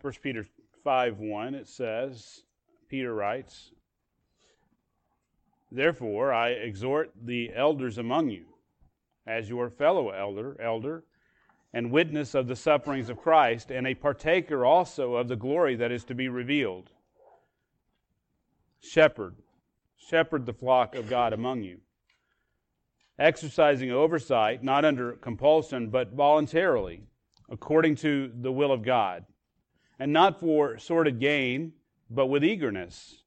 1 Peter 5 1, it says, Peter writes, Therefore I exhort the elders among you, as your fellow elder, elder, and witness of the sufferings of Christ, and a partaker also of the glory that is to be revealed. Shepherd, shepherd the flock of God among you, exercising oversight, not under compulsion, but voluntarily, according to the will of God, and not for sordid gain, but with eagerness,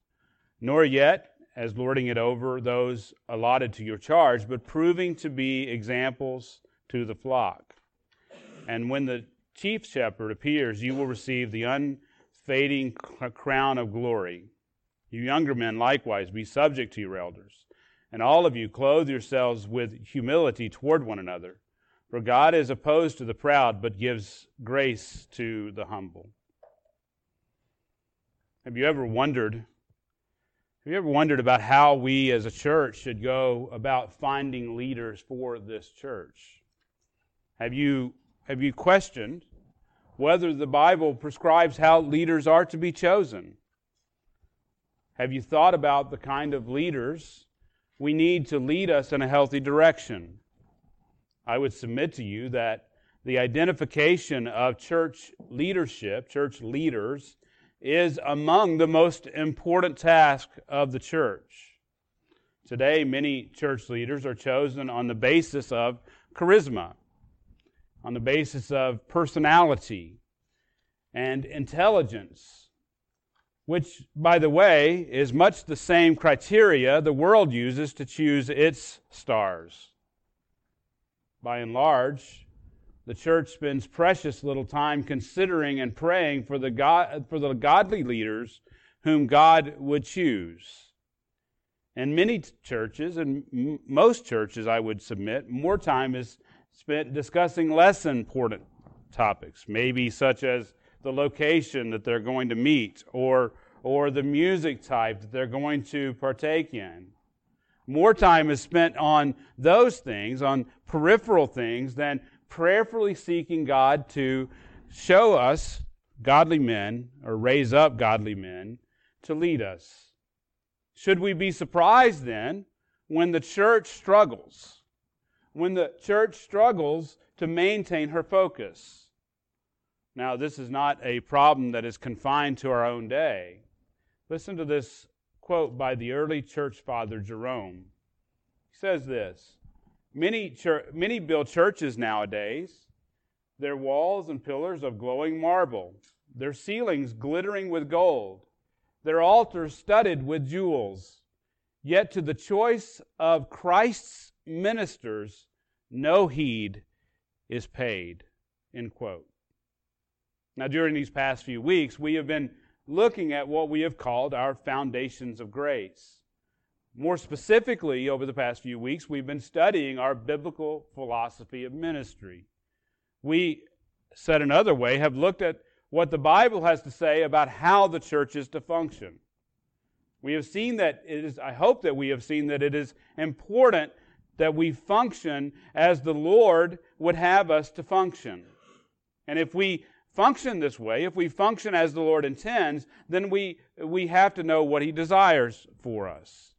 nor yet as lording it over those allotted to your charge, but proving to be examples to the flock. And when the chief shepherd appears, you will receive the unfading crown of glory. You younger men likewise be subject to your elders. And all of you clothe yourselves with humility toward one another. For God is opposed to the proud, but gives grace to the humble. Have you ever wondered? Have you ever wondered about how we as a church should go about finding leaders for this church? Have you have you questioned whether the Bible prescribes how leaders are to be chosen? Have you thought about the kind of leaders we need to lead us in a healthy direction? I would submit to you that the identification of church leadership, church leaders, is among the most important tasks of the church. Today, many church leaders are chosen on the basis of charisma on the basis of personality and intelligence, which, by the way, is much the same criteria the world uses to choose its stars. By and large, the church spends precious little time considering and praying for the, God, for the godly leaders whom God would choose. And many churches, and m- most churches, I would submit, more time is spent discussing less important topics, maybe such as the location that they're going to meet or, or the music type that they're going to partake in. More time is spent on those things, on peripheral things, than prayerfully seeking God to show us godly men or raise up godly men to lead us. Should we be surprised then when the church struggles? when the church struggles to maintain her focus. Now, this is not a problem that is confined to our own day. Listen to this quote by the early church father Jerome. He says this Many, many build churches nowadays, their walls and pillars of glowing marble, their ceilings glittering with gold, their altars studded with jewels. Yet to the choice of Christ's ministers, no heed is paid. End quote. Now, during these past few weeks, we have been looking at what we have called our foundations of grace. More specifically, over the past few weeks, we've been studying our biblical philosophy of ministry. We, said another way, have looked at what the Bible has to say about how the church is to function. We have seen that it is, I hope that we have seen that it is important that we function as the Lord would have us to function. And if we function this way, if we function as the Lord intends, then we, we have to know what He desires for us.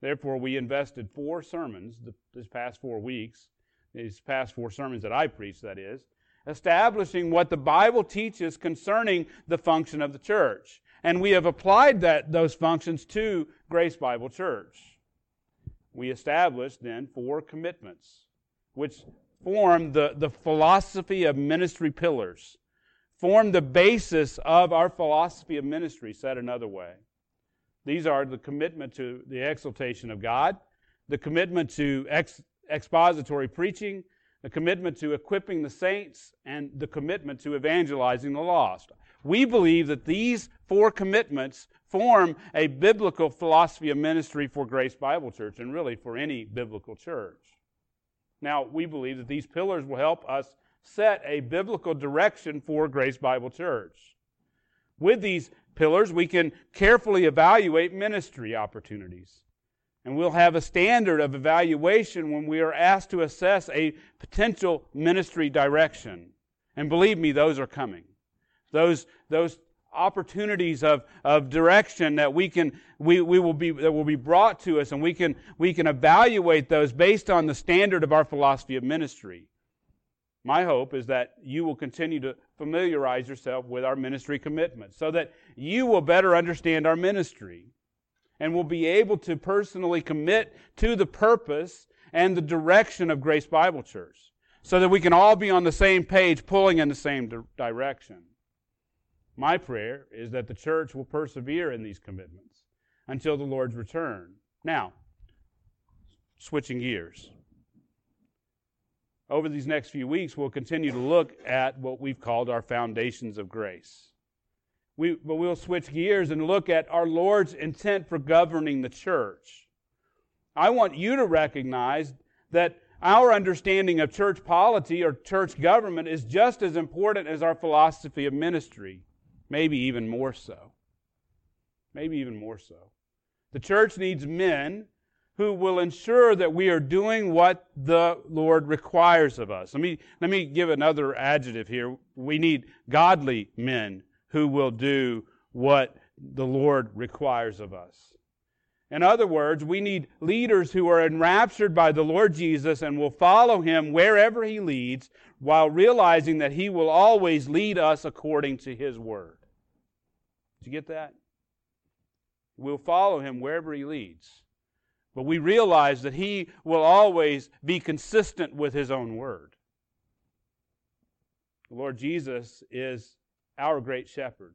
Therefore, we invested four sermons this past four weeks, these past four sermons that I preached, that is, establishing what the Bible teaches concerning the function of the church. And we have applied that, those functions to Grace Bible Church we established then four commitments, which form the, the philosophy of ministry pillars, form the basis of our philosophy of ministry, said another way. These are the commitment to the exaltation of God, the commitment to ex, expository preaching, the commitment to equipping the saints, and the commitment to evangelizing the lost. We believe that these four commitments form a biblical philosophy of ministry for Grace Bible Church and really for any biblical church. Now, we believe that these pillars will help us set a biblical direction for Grace Bible Church. With these pillars, we can carefully evaluate ministry opportunities. And we'll have a standard of evaluation when we are asked to assess a potential ministry direction. And believe me, those are coming. those, those opportunities of, of direction that we can we, we will be that will be brought to us and we can we can evaluate those based on the standard of our philosophy of ministry my hope is that you will continue to familiarize yourself with our ministry commitments so that you will better understand our ministry and will be able to personally commit to the purpose and the direction of Grace Bible Church so that we can all be on the same page, pulling in the same di- direction. My prayer is that the church will persevere in these commitments until the Lord's return. Now, switching gears over these next few weeks, we'll continue to look at what we've called our foundations of grace. We, but we'll switch gears and look at our Lord's intent for governing the church. I want you to recognize that our understanding of church polity or church government is just as important as our philosophy of ministry, maybe even more so. Maybe even more so. The church needs men who will ensure that we are doing what the Lord requires of us. Let me, let me give another adjective here. We need godly men who will do what the Lord requires of us. In other words, we need leaders who are enraptured by the Lord Jesus and will follow him wherever he leads while realizing that he will always lead us according to his word. Did you get that? We'll follow him wherever he leads. But we realize that He will always be consistent with His own word. The Lord Jesus is our great shepherd.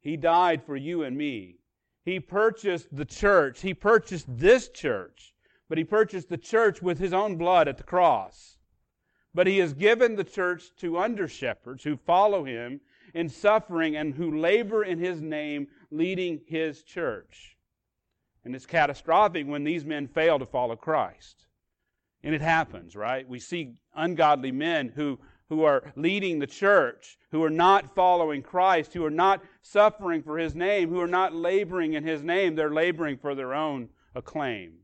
He died for you and me. He purchased the church. He purchased this church, but He purchased the church with His own blood at the cross. But He has given the church to under shepherds who follow Him in suffering and who labor in His name, leading His church. And it's catastrophic when these men fail to follow Christ. And it happens, right? We see ungodly men who, who are leading the church, who are not following Christ, who are not suffering for his name, who are not laboring in his name. They're laboring for their own acclaim.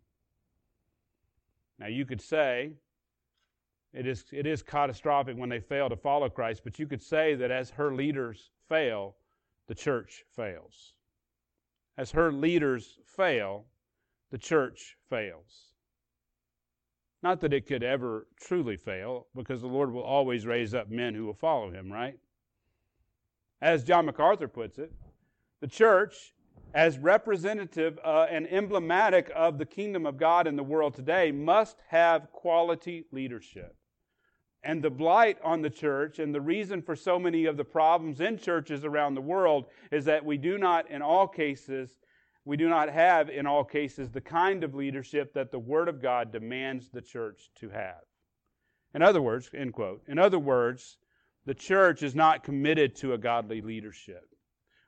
Now, you could say it is, it is catastrophic when they fail to follow Christ, but you could say that as her leaders fail, the church fails. As her leaders fail, the church fails. Not that it could ever truly fail, because the Lord will always raise up men who will follow him, right? As John MacArthur puts it, the church, as representative uh, and emblematic of the kingdom of God in the world today, must have quality leadership. And the blight on the church and the reason for so many of the problems in churches around the world is that we do not, in all cases, we do not have, in all cases, the kind of leadership that the Word of God demands the church to have. In other words, end quote, in other words, the church is not committed to a godly leadership.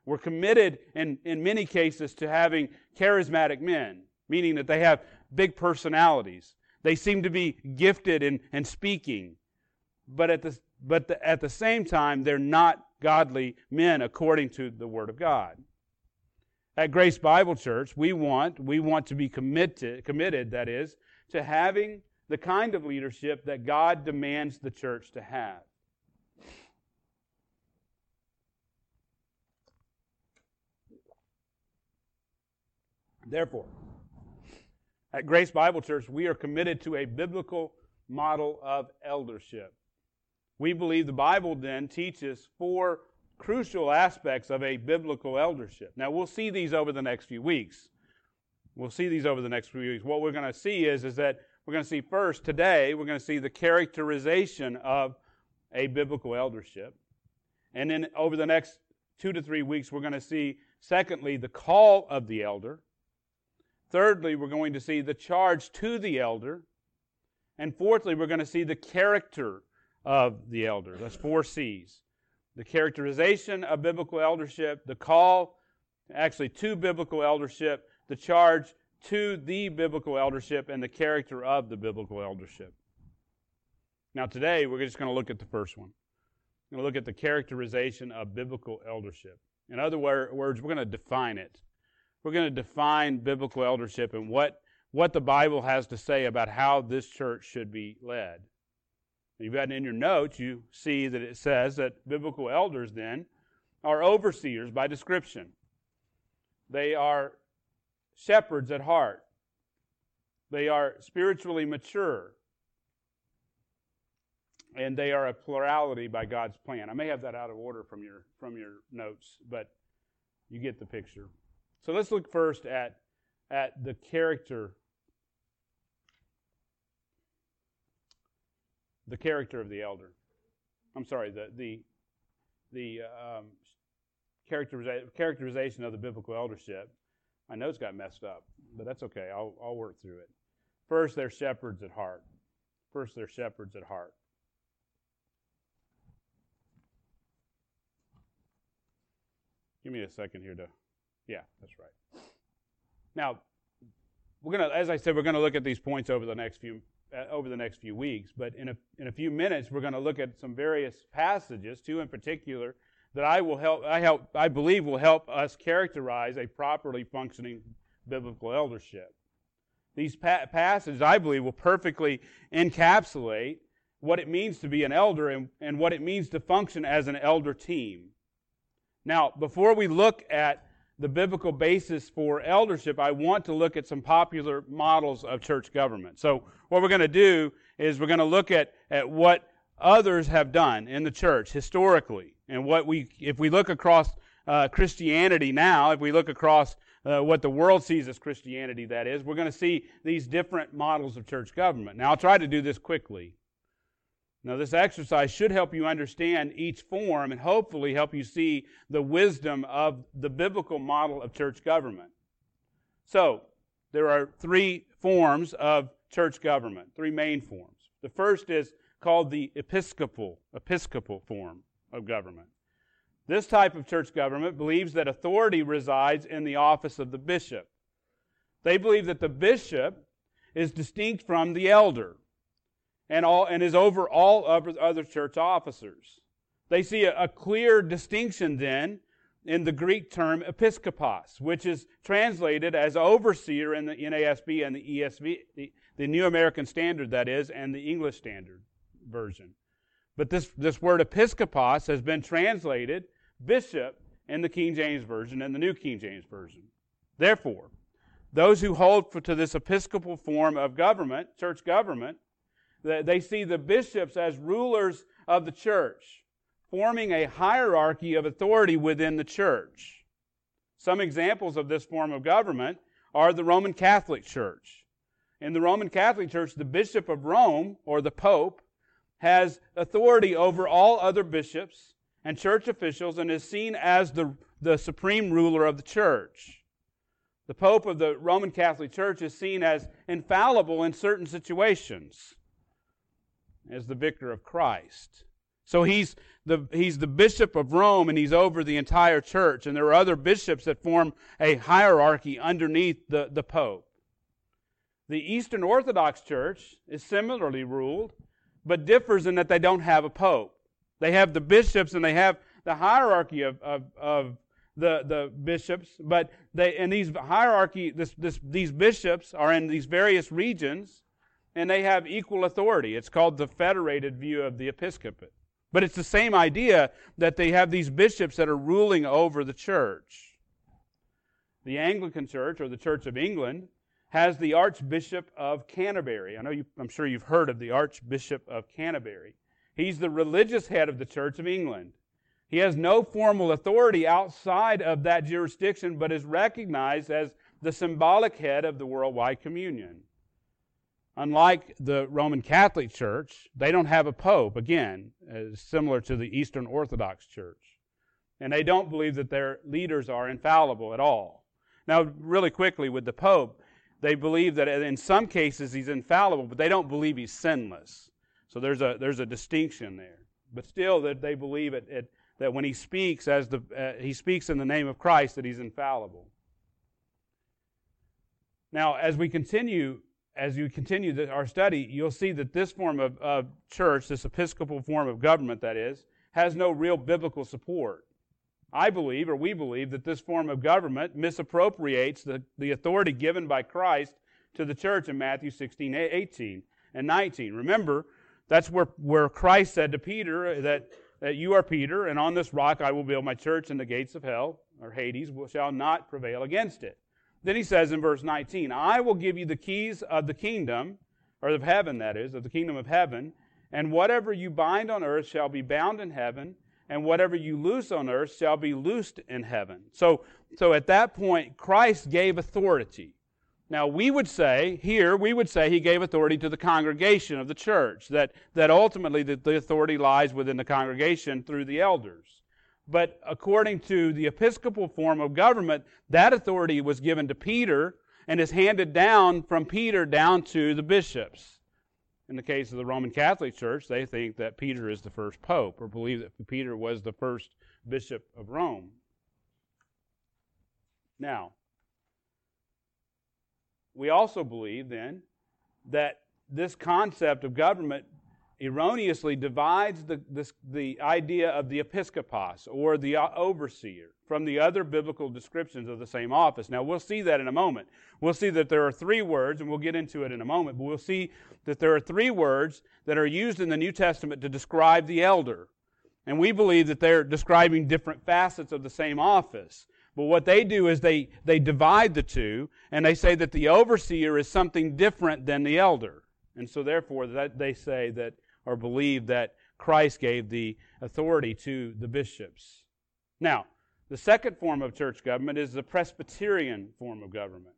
We're committed, in, in many cases, to having charismatic men, meaning that they have big personalities. They seem to be gifted in, in speaking but at the but the, at the same time they're not godly men according to the word of God. At Grace Bible Church, we want we want to be committed committed that is to having the kind of leadership that God demands the church to have. Therefore, at Grace Bible Church, we are committed to a biblical model of eldership. We believe the Bible then teaches four crucial aspects of a biblical eldership. Now, we'll see these over the next few weeks. We'll see these over the next few weeks. What we're going to see is, is that we're going to see first, today, we're going to see the characterization of a biblical eldership. And then over the next two to three weeks, we're going to see, secondly, the call of the elder. Thirdly, we're going to see the charge to the elder. And fourthly, we're going to see the character of the elder. That's four C's. The characterization of biblical eldership, the call actually to biblical eldership, the charge to the biblical eldership, and the character of the biblical eldership. Now, today, we're just going to look at the first one. We're going to look at the characterization of biblical eldership. In other words, we're going to define it. We're going to define biblical eldership and what, what the Bible has to say about how this church should be led. You've got in your notes, you see that it says that biblical elders then are overseers by description. They are shepherds at heart. They are spiritually mature. And they are a plurality by God's plan. I may have that out of order from your from your notes, but you get the picture. So let's look first at at the character the character of the elder. I'm sorry, the the the um, characteriza- characterization of the biblical eldership. My notes got messed up, but that's okay. I'll I'll work through it. First, they're shepherds at heart. First, they're shepherds at heart. Give me a second here to, yeah, that's right. Now, we're gonna, as I said, we're gonna look at these points over the next few uh, over the next few weeks. But in a in a few minutes, we're going to look at some various passages, two in particular, that I will help. I help. I believe will help us characterize a properly functioning biblical eldership. These pa- passages, I believe, will perfectly encapsulate what it means to be an elder and, and what it means to function as an elder team. Now, before we look at the biblical basis for eldership, I want to look at some popular models of church government. So, what we're going to do is we're going to look at, at what others have done in the church historically. And what we, if we look across uh, Christianity now, if we look across uh, what the world sees as Christianity, that is, we're going to see these different models of church government. Now, I'll try to do this quickly. Now, this exercise should help you understand each form and hopefully help you see the wisdom of the biblical model of church government. So, there are three forms of church government, three main forms. The first is called the episcopal, episcopal form of government. This type of church government believes that authority resides in the office of the bishop. They believe that the bishop is distinct from the elder and, all, and is over all other church officers. They see a, a clear distinction then in the Greek term episkopos, which is translated as overseer in the NASB and the ESV, the, the New American Standard, that is, and the English Standard Version. But this, this word episkopos has been translated bishop in the King James Version and the New King James Version. Therefore, those who hold to this episcopal form of government, church government, they see the bishops as rulers of the church, forming a hierarchy of authority within the church. Some examples of this form of government are the Roman Catholic Church. In the Roman Catholic Church, the Bishop of Rome, or the Pope, has authority over all other bishops and church officials and is seen as the, the supreme ruler of the church. The Pope of the Roman Catholic Church is seen as infallible in certain situations as the vicar of Christ. So he's the, he's the bishop of Rome and he's over the entire church. And there are other bishops that form a hierarchy underneath the, the pope. The Eastern Orthodox Church is similarly ruled, but differs in that they don't have a pope. They have the bishops and they have the hierarchy of, of, of the, the bishops, but they, and these hierarchy, this, this, these bishops are in these various regions, and they have equal authority. It's called the federated view of the episcopate. But it's the same idea that they have these bishops that are ruling over the church. The Anglican Church, or the Church of England, has the Archbishop of Canterbury. I know you, I'm sure you've heard of the Archbishop of Canterbury. He's the religious head of the Church of England. He has no formal authority outside of that jurisdiction, but is recognized as the symbolic head of the worldwide communion. Unlike the Roman Catholic Church, they don't have a pope, again, similar to the Eastern Orthodox Church. And they don't believe that their leaders are infallible at all. Now, really quickly, with the pope, they believe that in some cases he's infallible, but they don't believe he's sinless. So there's a, there's a distinction there. But still, that they believe it, it, that when he speaks, as the, uh, he speaks in the name of Christ, that he's infallible. Now, as we continue as you continue the, our study, you'll see that this form of, of church, this episcopal form of government, that is, has no real biblical support. I believe, or we believe, that this form of government misappropriates the, the authority given by Christ to the church in Matthew 16, 18, and 19. Remember, that's where, where Christ said to Peter that that you are Peter, and on this rock I will build my church, and the gates of hell, or Hades, shall not prevail against it. Then he says in verse 19, I will give you the keys of the kingdom, or of heaven, that is, of the kingdom of heaven, and whatever you bind on earth shall be bound in heaven, and whatever you loose on earth shall be loosed in heaven. So, so at that point, Christ gave authority. Now, we would say, here, we would say he gave authority to the congregation of the church, that, that ultimately the, the authority lies within the congregation through the elders. But according to the episcopal form of government, that authority was given to Peter and is handed down from Peter down to the bishops. In the case of the Roman Catholic Church, they think that Peter is the first pope or believe that Peter was the first bishop of Rome. Now, we also believe then that this concept of government erroneously divides the, this, the idea of the episkopos or the overseer from the other biblical descriptions of the same office. Now, we'll see that in a moment. We'll see that there are three words, and we'll get into it in a moment, but we'll see that there are three words that are used in the New Testament to describe the elder. And we believe that they're describing different facets of the same office. But what they do is they, they divide the two, and they say that the overseer is something different than the elder. And so, therefore, that they say that or believe that Christ gave the authority to the bishops. Now, the second form of church government is the Presbyterian form of government.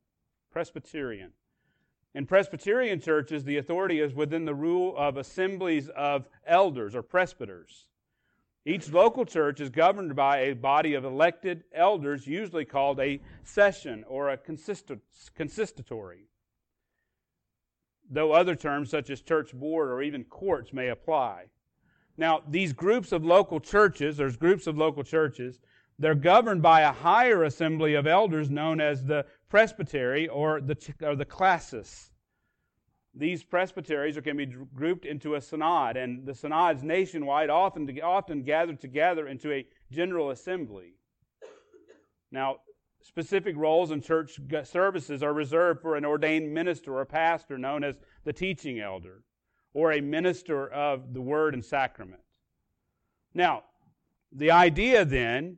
Presbyterian. In Presbyterian churches, the authority is within the rule of assemblies of elders or presbyters. Each local church is governed by a body of elected elders, usually called a session or a consistory though other terms such as church board or even courts may apply. Now, these groups of local churches, there's groups of local churches, they're governed by a higher assembly of elders known as the presbytery or the, or the classis. These presbyteries can be grouped into a synod, and the synods nationwide often, often gather together into a general assembly. Now, specific roles in church services are reserved for an ordained minister or pastor known as the teaching elder or a minister of the word and sacrament. Now, the idea then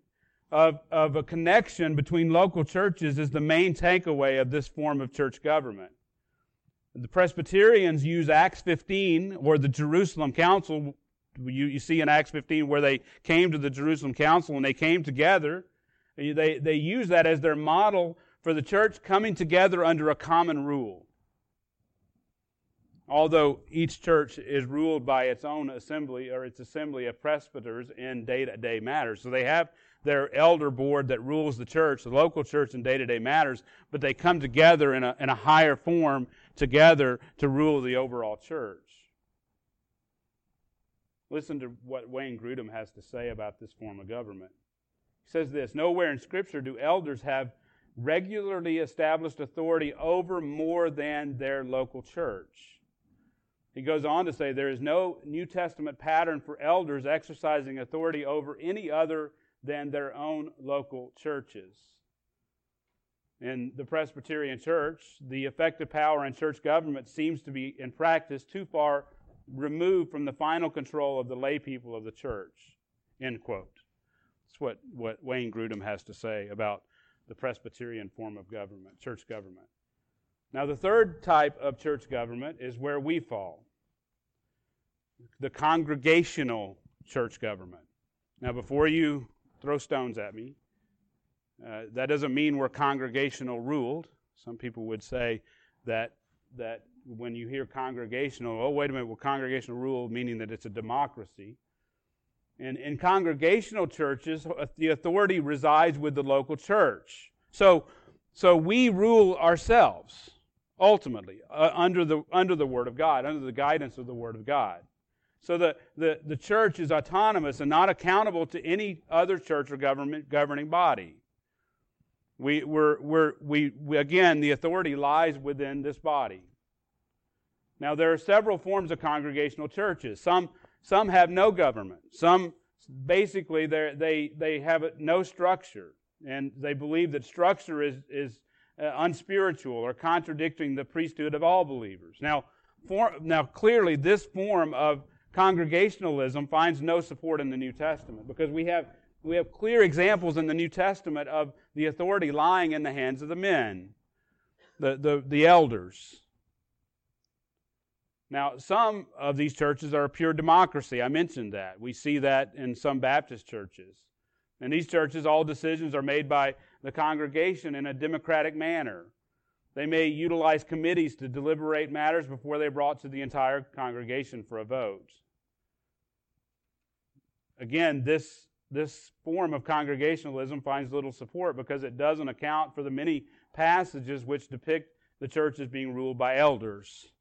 of, of a connection between local churches is the main takeaway of this form of church government. The Presbyterians use Acts 15 or the Jerusalem Council. You, you see in Acts 15 where they came to the Jerusalem Council and they came together they, they use that as their model for the church coming together under a common rule. Although each church is ruled by its own assembly or its assembly of presbyters in day to day matters. So they have their elder board that rules the church, the local church in day to day matters, but they come together in a, in a higher form together to rule the overall church. Listen to what Wayne Grudem has to say about this form of government says this Nowhere in Scripture do elders have regularly established authority over more than their local church. He goes on to say there is no New Testament pattern for elders exercising authority over any other than their own local churches. In the Presbyterian Church, the effective power in church government seems to be, in practice, too far removed from the final control of the lay people of the church. End quote. That's what, what Wayne Grudem has to say about the Presbyterian form of government, church government. Now, the third type of church government is where we fall the congregational church government. Now, before you throw stones at me, uh, that doesn't mean we're congregational ruled. Some people would say that that when you hear congregational, oh wait a minute, well congregational rule meaning that it's a democracy. In congregational churches, uh, the authority resides with the local church. So, so we rule ourselves, ultimately, uh, under, the, under the Word of God, under the guidance of the Word of God. So the, the, the church is autonomous and not accountable to any other church or government governing body. We, we're, we're, we, we, again, the authority lies within this body. Now, there are several forms of congregational churches. Some, some have no government. Some basically they they have no structure, and they believe that structure is is uh, unspiritual or contradicting the priesthood of all believers. Now, for, now clearly this form of congregationalism finds no support in the New Testament because we have, we have clear examples in the New Testament of the authority lying in the hands of the men, the, the, the elders. Now, some of these churches are a pure democracy. I mentioned that. We see that in some Baptist churches. In these churches, all decisions are made by the congregation in a democratic manner. They may utilize committees to deliberate matters before they're brought to the entire congregation for a vote. Again, this, this form of congregationalism finds little support because it doesn't account for the many passages which depict the church as being ruled by elders.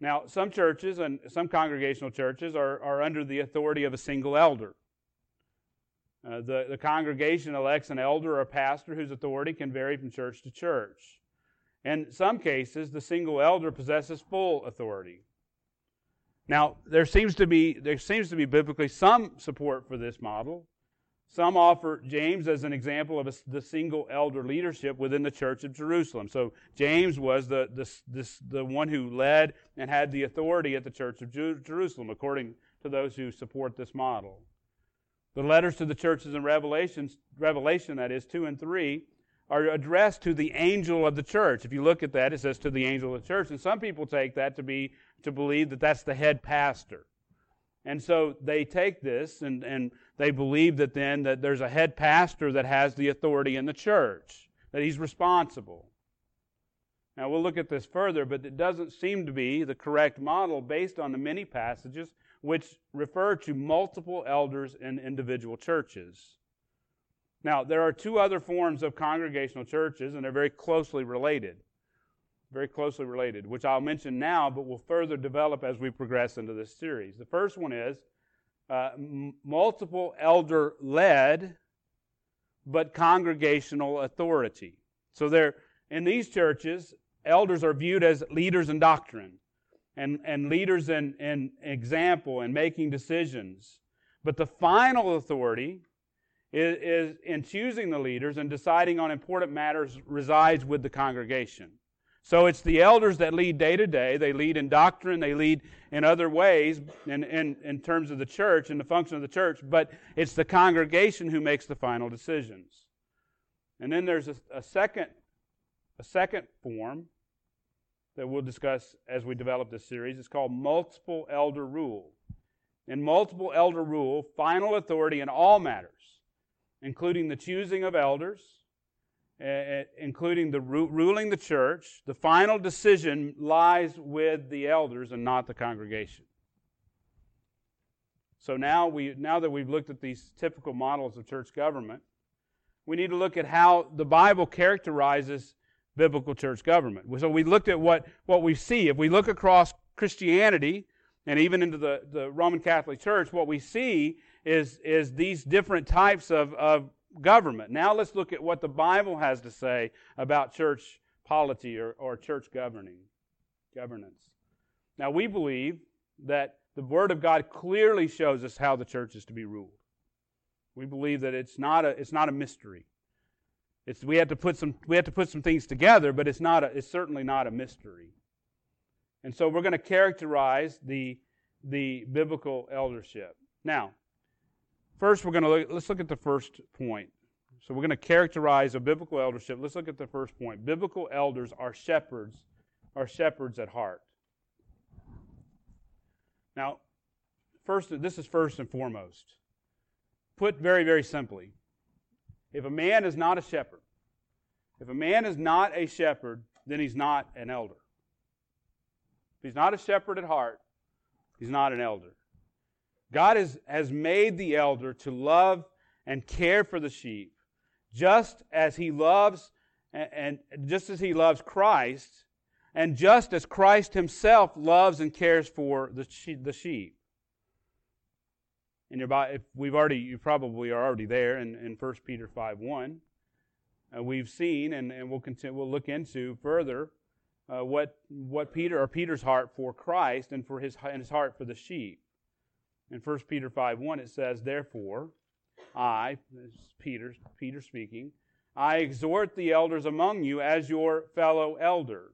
Now, some churches and some congregational churches are, are under the authority of a single elder. Uh, the, the congregation elects an elder or a pastor whose authority can vary from church to church. In some cases, the single elder possesses full authority. Now, there seems to be there seems to be biblically some support for this model. Some offer James as an example of a, the single elder leadership within the church of Jerusalem. So James was the, the, this, the one who led and had the authority at the church of Jerusalem, according to those who support this model. The letters to the churches in Revelations, Revelation, that is, 2 and 3, are addressed to the angel of the church. If you look at that, it says to the angel of the church. And some people take that to be to believe that that's the head pastor. And so they take this and, and they believe that then that there's a head pastor that has the authority in the church, that he's responsible. Now we'll look at this further, but it doesn't seem to be the correct model based on the many passages which refer to multiple elders in individual churches. Now, there are two other forms of congregational churches, and they're very closely related. Very closely related, which I'll mention now, but will further develop as we progress into this series. The first one is uh, multiple elder led, but congregational authority. So, there, in these churches, elders are viewed as leaders in doctrine and, and leaders in, in example and making decisions. But the final authority is, is in choosing the leaders and deciding on important matters resides with the congregation. So it's the elders that lead day to day. They lead in doctrine, they lead in other ways in, in, in terms of the church and the function of the church, but it's the congregation who makes the final decisions. And then there's a, a second, a second form that we'll discuss as we develop this series. It's called multiple elder rule. In multiple elder rule, final authority in all matters, including the choosing of elders, Uh, uh, including the ruling the church, the final decision lies with the elders and not the congregation. So now we now that we've looked at these typical models of church government, we need to look at how the Bible characterizes biblical church government. So we looked at what, what we see. If we look across Christianity and even into the, the Roman Catholic Church, what we see is, is these different types of, of government. Now let's look at what the Bible has to say about church polity or, or church governing, governance. Now we believe that the Word of God clearly shows us how the church is to be ruled. We believe that it's not a, it's not a mystery. It's, we, have to put some, we have to put some things together, but it's, not a, it's certainly not a mystery. And so we're going to characterize the, the biblical eldership. Now, first we're going to look, let's look at the first point. So we're going to characterize a biblical eldership. Let's look at the first point. Biblical elders are shepherds, are shepherds at heart. Now, first, this is first and foremost. Put very, very simply, if a man is not a shepherd, if a man is not a shepherd, then he's not an elder. If he's not a shepherd at heart, he's not an elder. God has, has made the elder to love and care for the sheep, just as he loves and, and just as he loves Christ, and just as Christ himself loves and cares for the, the sheep your Bible, we've already, you probably are already there in, in 1 Peter 5 1. Uh, we've seen, and, and we'll, continue, we'll look into further uh, what, what Peter, or Peter's heart for Christ and for his, and his heart for the sheep. In 1 Peter 5 1, it says, Therefore, I, Peter, Peter speaking, I exhort the elders among you as your fellow elder.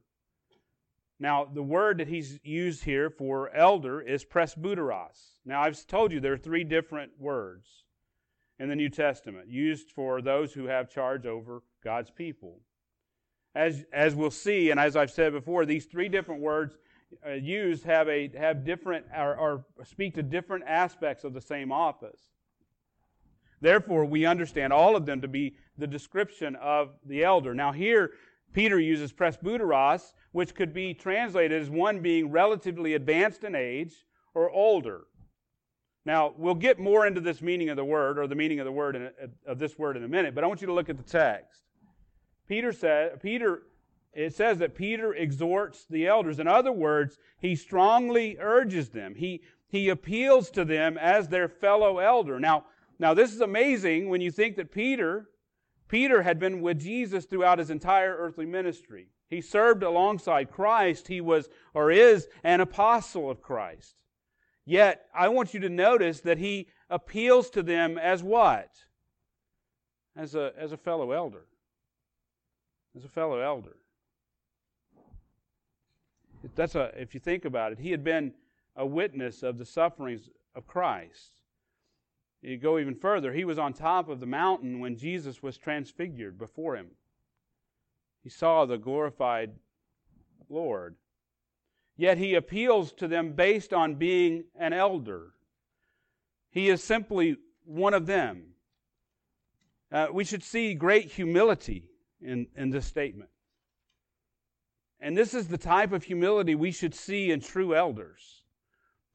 Now, the word that he's used here for elder is presbyteros. Now, I've told you there are three different words in the New Testament used for those who have charge over God's people. As, as we'll see, and as I've said before, these three different words uh, used have a have different or, or speak to different aspects of the same office. Therefore, we understand all of them to be the description of the elder. Now, here Peter uses presbyteros, which could be translated as one being relatively advanced in age or older. Now, we'll get more into this meaning of the word, or the meaning of the word in, of this word in a minute, but I want you to look at the text. Peter said, Peter, it says that Peter exhorts the elders. In other words, he strongly urges them. He, he appeals to them as their fellow elder. Now, now this is amazing when you think that Peter, Peter had been with Jesus throughout his entire earthly ministry. He served alongside Christ. He was or is an apostle of Christ. Yet, I want you to notice that he appeals to them as what? As a, as a fellow elder. As a fellow elder. That's a, if you think about it, he had been a witness of the sufferings of Christ. You go even further, he was on top of the mountain when Jesus was transfigured before him. He saw the glorified Lord. Yet he appeals to them based on being an elder. He is simply one of them. Uh, we should see great humility in, in this statement. And this is the type of humility we should see in true elders.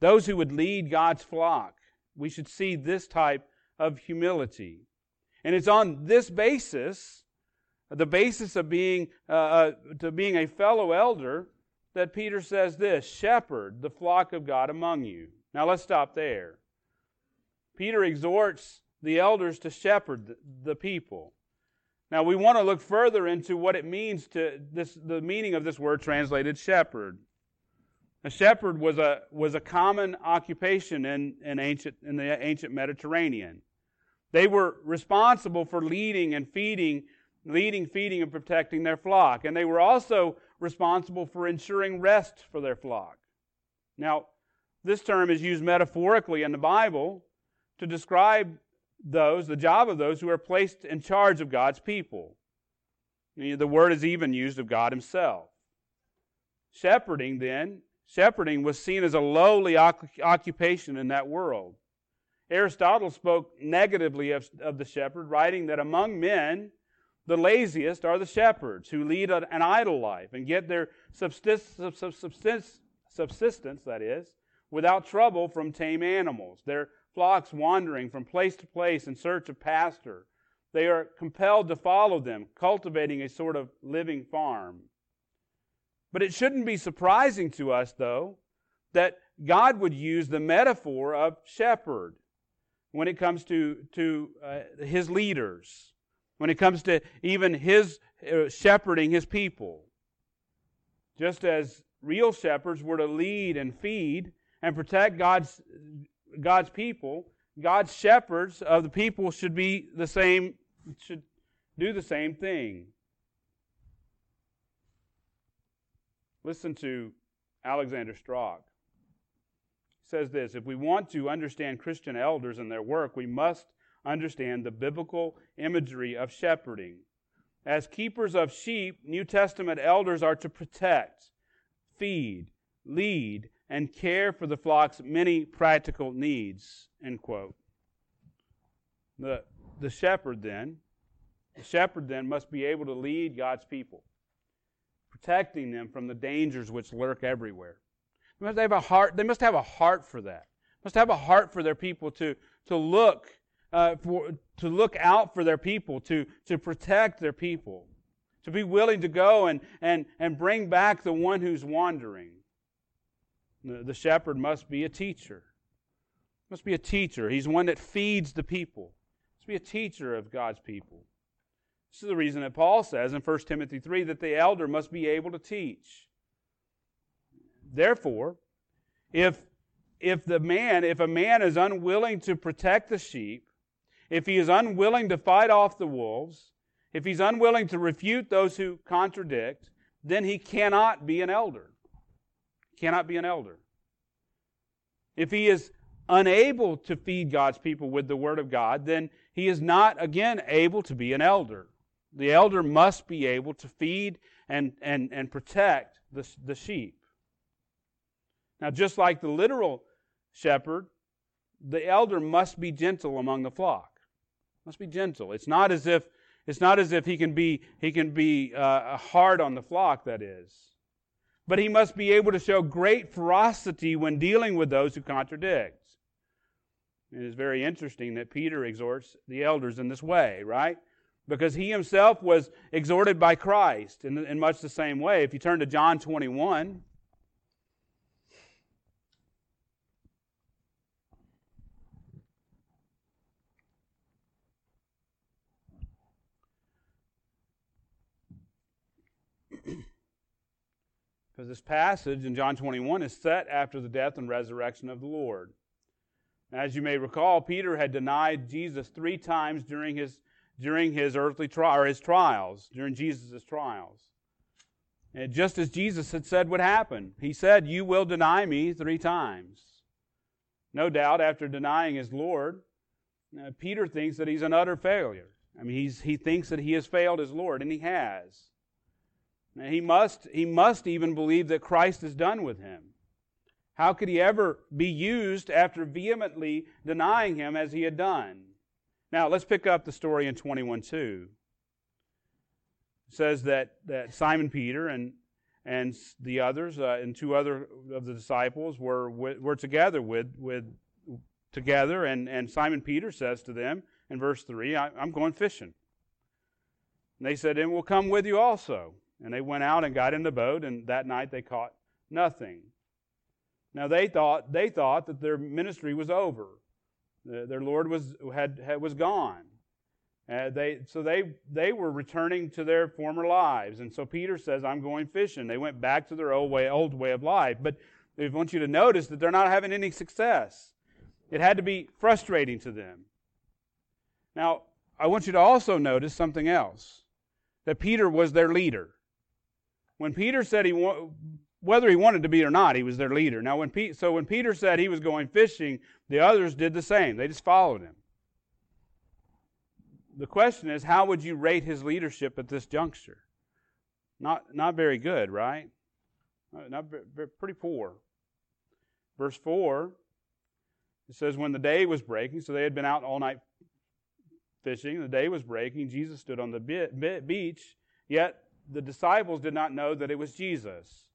Those who would lead God's flock. We should see this type of humility. And it's on this basis, the basis of being, uh, uh to being a fellow elder, that Peter says this shepherd the flock of God among you. Now let's stop there. Peter exhorts the elders to shepherd the people. Now we want to look further into what it means to this the meaning of this word translated shepherd. A shepherd was a was a common occupation in, in ancient in the ancient Mediterranean. They were responsible for leading and feeding, leading, feeding, and protecting their flock. And they were also responsible for ensuring rest for their flock. Now, this term is used metaphorically in the Bible to describe those, the job of those who are placed in charge of God's people. The word is even used of God Himself. Shepherding, then, shepherding was seen as a lowly occupation in that world. Aristotle spoke negatively of, of the shepherd, writing that among men, the laziest are the shepherds who lead an idle life and get their subsistence, subsistence, that is, without trouble from tame animals. Their flocks wandering from place to place in search of pasture. They are compelled to follow them, cultivating a sort of living farm. But it shouldn't be surprising to us, though, that God would use the metaphor of shepherd when it comes to, to uh, his leaders when it comes to even his uh, shepherding his people. Just as real shepherds were to lead and feed and protect God's, God's people, God's shepherds of the people should be the same, should do the same thing. Listen to Alexander Strauch. He says this If we want to understand Christian elders and their work, we must understand the biblical imagery of shepherding. As keepers of sheep, New Testament elders are to protect, feed, lead, and care for the flock's many practical needs. End quote. The, the shepherd then, the shepherd then must be able to lead God's people, protecting them from the dangers which lurk everywhere. They must have a heart, they must have a heart for that. Must have a heart for their people to, to look uh, for, to look out for their people, to, to protect their people, to be willing to go and, and, and bring back the one who's wandering. The, shepherd must be a teacher. Must be a teacher. He's one that feeds the people. Must be a teacher of God's people. This is the reason that Paul says in 1 Timothy 3 that the elder must be able to teach. Therefore, if if the man, if a man is unwilling to protect the sheep, if he is unwilling to fight off the wolves, if he's unwilling to refute those who contradict, then he cannot be an elder. Cannot be an elder. If he is unable to feed God's people with the Word of God, then he is not, again, able to be an elder. The elder must be able to feed and, and, and protect the, the sheep. Now, just like the literal shepherd, the elder must be gentle among the flock. Must be gentle. It's not as if it's not as if he can be he can be uh, hard on the flock. That is, but he must be able to show great ferocity when dealing with those who contradict. It is very interesting that Peter exhorts the elders in this way, right? Because he himself was exhorted by Christ in, in much the same way. If you turn to John 21, Because this passage in John 21 is set after the death and resurrection of the Lord. As you may recall, Peter had denied Jesus three times during his, during his earthly trial, or his trials, during Jesus' trials. And just as Jesus had said would happen, he said, You will deny me three times. No doubt, after denying his Lord, uh, Peter thinks that he's an utter failure. I mean, he's, he thinks that he has failed his Lord, and he has. He must, he must even believe that Christ is done with him. How could he ever be used after vehemently denying him as he had done? Now, let's pick up the story in 21 2. It says that, that Simon Peter and, and the others, uh, and two other of the disciples, were, were together with, with together, and, and Simon Peter says to them in verse 3, I, am going fishing. And they said, And we'll come with you also. And they went out and got in the boat, and that night they caught nothing. Now they thought they thought that their ministry was over. Their Lord was had, had was gone. Uh, they so they they were returning to their former lives, and so Peter says, "I'm going fishing." They went back to their old way old way of life, but I want you to notice that they're not having any success. It had to be frustrating to them. Now, I want you to also notice something else: that Peter was their leader. When Peter said he whether he wanted to be or not, he was their leader. Now, when Pe- so when Peter said he was going fishing, the others did the same. They just followed him. The question is, how would you rate his leadership at this juncture? Not, not very good, right? Uh, not very, pretty poor. Verse 4, it says, When the day was breaking, so they had been out all night fishing, the day was breaking, Jesus stood on the beach, yet the disciples did not know that it was Jesus.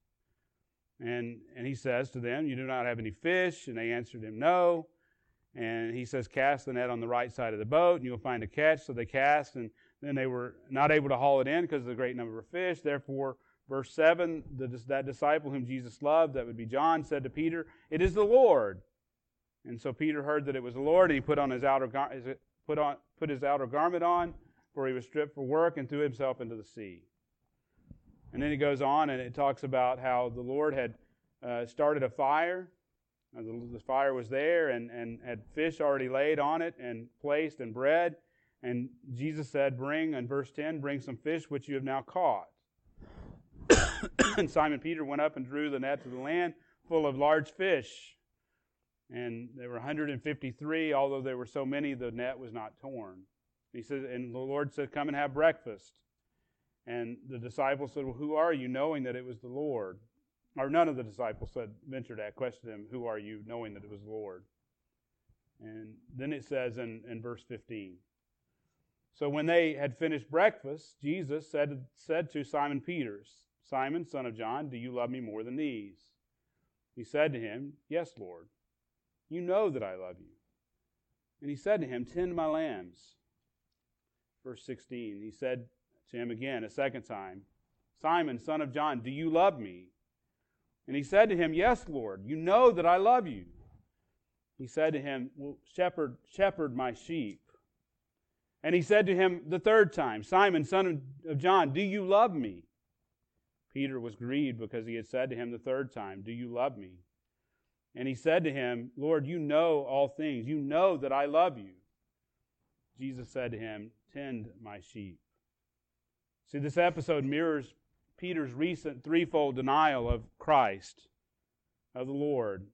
And, and he says to them, You do not have any fish? And they answered him, No. And he says, Cast the net on the right side of the boat, and you'll find a catch. So they cast, and then they were not able to haul it in because of the great number of fish. Therefore, verse 7, the, that disciple whom Jesus loved, that would be John, said to Peter, It is the Lord. And so Peter heard that it was the Lord, and he put on his outer, put on, put his outer garment on, for he was stripped for work, and threw himself into the sea. And then he goes on and it talks about how the Lord had uh, started a fire. Uh, the, the, fire was there and, and had fish already laid on it and placed and bread. And Jesus said, Bring, in verse 10, bring some fish which you have now caught. and Simon Peter went up and drew the net to the land full of large fish. And there were 153, although there were so many, the net was not torn. He says, and the Lord said, Come and have breakfast. And the disciples said, Well, who are you, knowing that it was the Lord? Or none of the disciples said, ventured to question him, Who are you, knowing that it was the Lord? And then it says in, in verse 15 So when they had finished breakfast, Jesus said, said to Simon Peter, Simon, son of John, do you love me more than these? He said to him, Yes, Lord. You know that I love you. And he said to him, Tend my lambs. Verse 16, he said to him again a second time, Simon, son of John, do you love me? And he said to him, Yes, Lord, you know that I love you. He said to him, Well, shepherd, shepherd my sheep. And he said to him the third time, Simon, son of John, do you love me? Peter was grieved because he had said to him the third time, Do you love me? And he said to him, Lord, you know all things. You know that I love you. Jesus said to him, Tend my sheep. See, this episode mirrors Peter's recent threefold denial of Christ. of the Lord.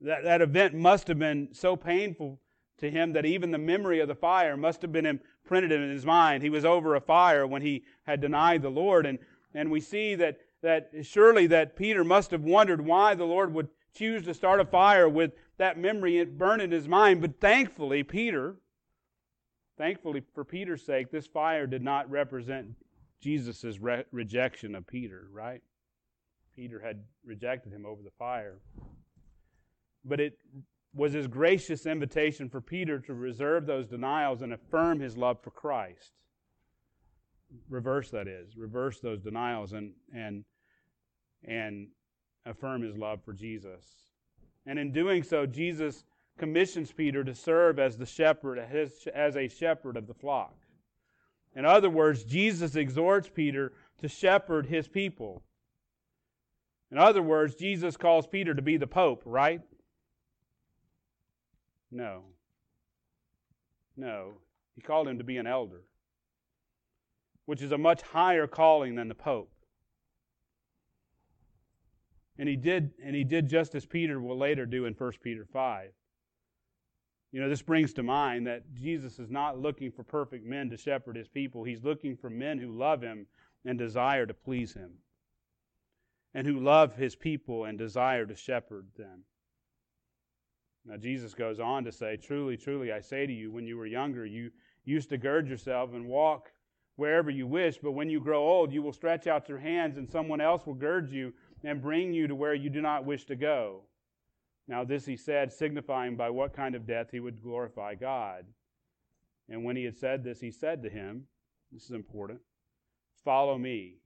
That, that event must have been so painful to him that even the memory of the fire must have been imprinted in his mind. He was over a fire when he had denied the Lord. And, and we see that, that surely that Peter must have wondered why the Lord would choose to start a fire with that memory burning in his mind. But thankfully, Peter, thankfully for Peter's sake, this fire did not represent Jesus' re- rejection of Peter, right? Peter had rejected him over the fire. But it was his gracious invitation for Peter to reserve those denials and affirm his love for Christ. Reverse that is, reverse those denials and and and affirm his love for Jesus. And in doing so, Jesus commissions Peter to serve as the shepherd, as a shepherd of the flock. In other words, Jesus exhorts Peter to shepherd his people. In other words, Jesus calls Peter to be the Pope, right? No. No. He called him to be an elder, which is a much higher calling than the Pope. And he did, and he did just as Peter will later do in 1 Peter 5. You know, this brings to mind that Jesus is not looking for perfect men to shepherd his people. He's looking for men who love him and desire to please him, and who love his people and desire to shepherd them. Now, Jesus goes on to say, Truly, truly, I say to you, when you were younger, you used to gird yourself and walk wherever you wish, but when you grow old, you will stretch out your hands, and someone else will gird you and bring you to where you do not wish to go. Now, this he said, signifying by what kind of death he would glorify God. And when he had said this, he said to him, This is important, follow me.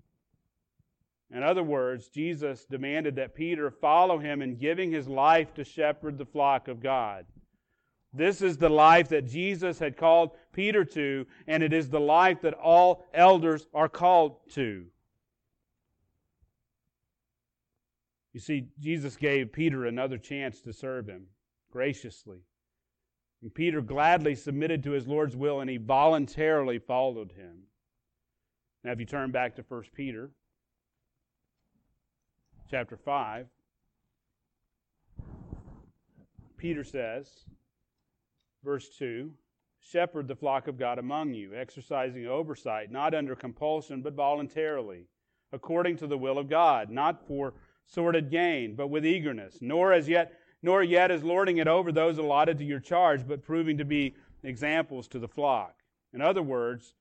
In other words, Jesus demanded that Peter follow him in giving his life to shepherd the flock of God. This is the life that Jesus had called Peter to, and it is the life that all elders are called to. You see, Jesus gave Peter another chance to serve him graciously. And Peter gladly submitted to his Lord's will and he voluntarily followed him. Now, if you turn back to 1 Peter chapter 5, Peter says, verse 2 Shepherd the flock of God among you, exercising oversight, not under compulsion, but voluntarily, according to the will of God, not for sordid gain, but with eagerness, nor as yet nor yet as lording it over those allotted to your charge, but proving to be examples to the flock. In other words,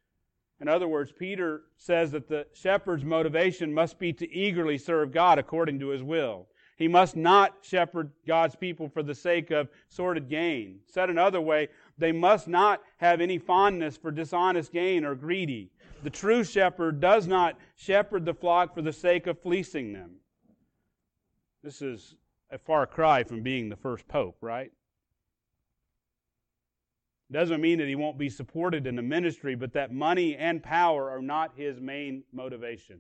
in other words, Peter says that the shepherd's motivation must be to eagerly serve God according to his will. He must not shepherd God's people for the sake of sordid gain. Said another way, they must not have any fondness for dishonest gain or greedy. The true shepherd does not shepherd the flock for the sake of fleecing them. This is a far cry from being the first pope, right? Doesn't mean that he won't be supported in the ministry, but that money and power are not his main motivation.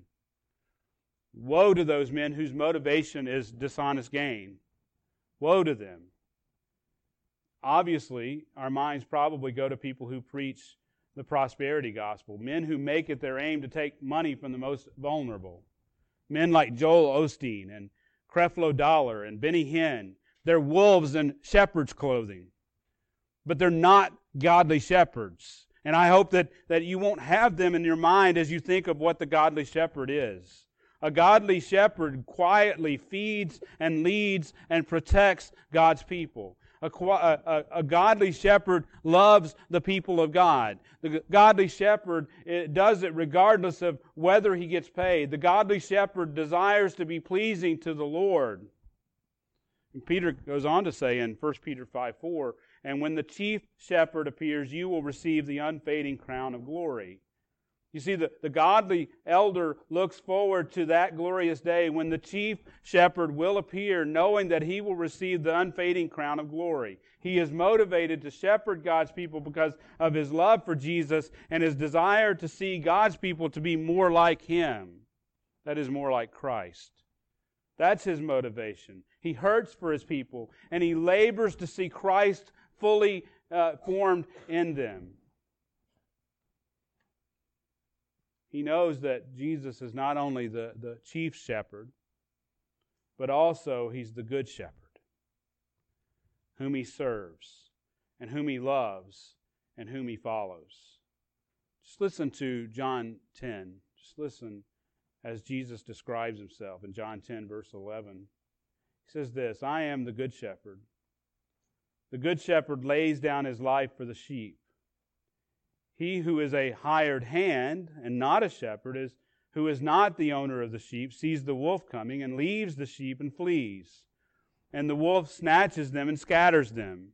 Woe to those men whose motivation is dishonest gain. Woe to them. Obviously, our minds probably go to people who preach the prosperity gospel, men who make it their aim to take money from the most vulnerable. Men like Joel Osteen and Creflo Dollar and Benny Hinn. They're wolves in shepherd's clothing, but they're not godly shepherds. And I hope that, that you won't have them in your mind as you think of what the godly shepherd is. A godly shepherd quietly feeds and leads and protects God's people. A, a, a, godly shepherd loves the people of God. The godly shepherd does it regardless of whether he gets paid. The godly shepherd desires to be pleasing to the Lord. And Peter goes on to say in 1 Peter 5 4, and when the chief shepherd appears, you will receive the unfading crown of glory. You see, the, the godly elder looks forward to that glorious day when the chief shepherd will appear, knowing that he will receive the unfading crown of glory. He is motivated to shepherd God's people because of his love for Jesus and his desire to see God's people to be more like him. That is, more like Christ. That's his motivation. He hurts for his people and he labors to see Christ fully uh, formed in them. He knows that Jesus is not only the, the chief shepherd, but also he's the good shepherd whom he serves and whom he loves and whom he follows. Just listen to John 10. Just listen as Jesus describes himself in John 10, verse 11. He says this I am the good shepherd. The good shepherd lays down his life for the sheep. He who is a hired hand and not a shepherd is who is not the owner of the sheep sees the wolf coming and leaves the sheep and flees. And the wolf snatches them and scatters them.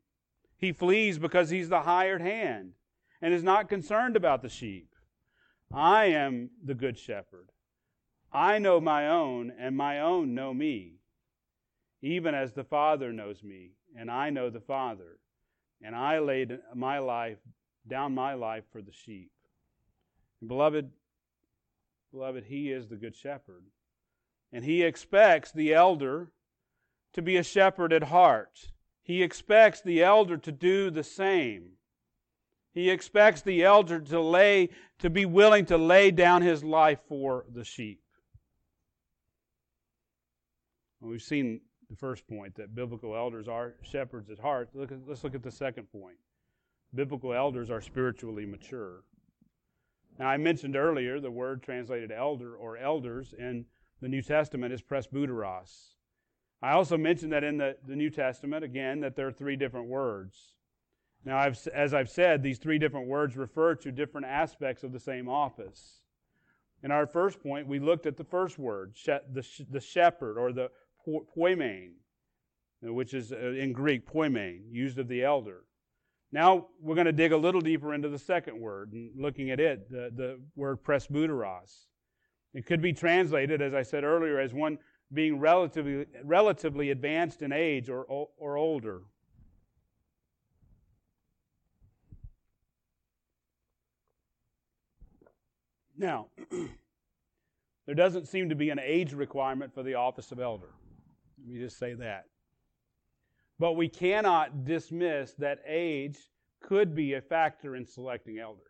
He flees because he's the hired hand and is not concerned about the sheep. I am the good shepherd. I know my own, and my own know me, even as the Father knows me, and I know the Father. And I laid my life down my life for the sheep. Beloved, beloved, he is the good shepherd. And he expects the elder to be a shepherd at heart. He expects the elder to do the same. He expects the elder to lay to be willing to lay down his life for the sheep. we've seen the first point that biblical elders are shepherds at heart. Look at, let's look at the second point. Biblical elders are spiritually mature. Now, I mentioned earlier the word translated elder or elders in the New Testament is presbyteros. I also mentioned that in the, the New Testament, again, that there are three different words. Now, I've, as I've said, these three different words refer to different aspects of the same office. In our first point, we looked at the first word, the, the shepherd or the poimen, which is uh, in Greek, poimen, used of the elder. Now we're going to dig a little deeper into the second word and looking at it, the, the word presbyteros. It could be translated, as I said earlier, as one being relatively, relatively advanced in age or, or older. Now, there doesn't seem to be an age requirement for the office of elder. Let me just say that. But we cannot dismiss that age could be a factor in selecting elders.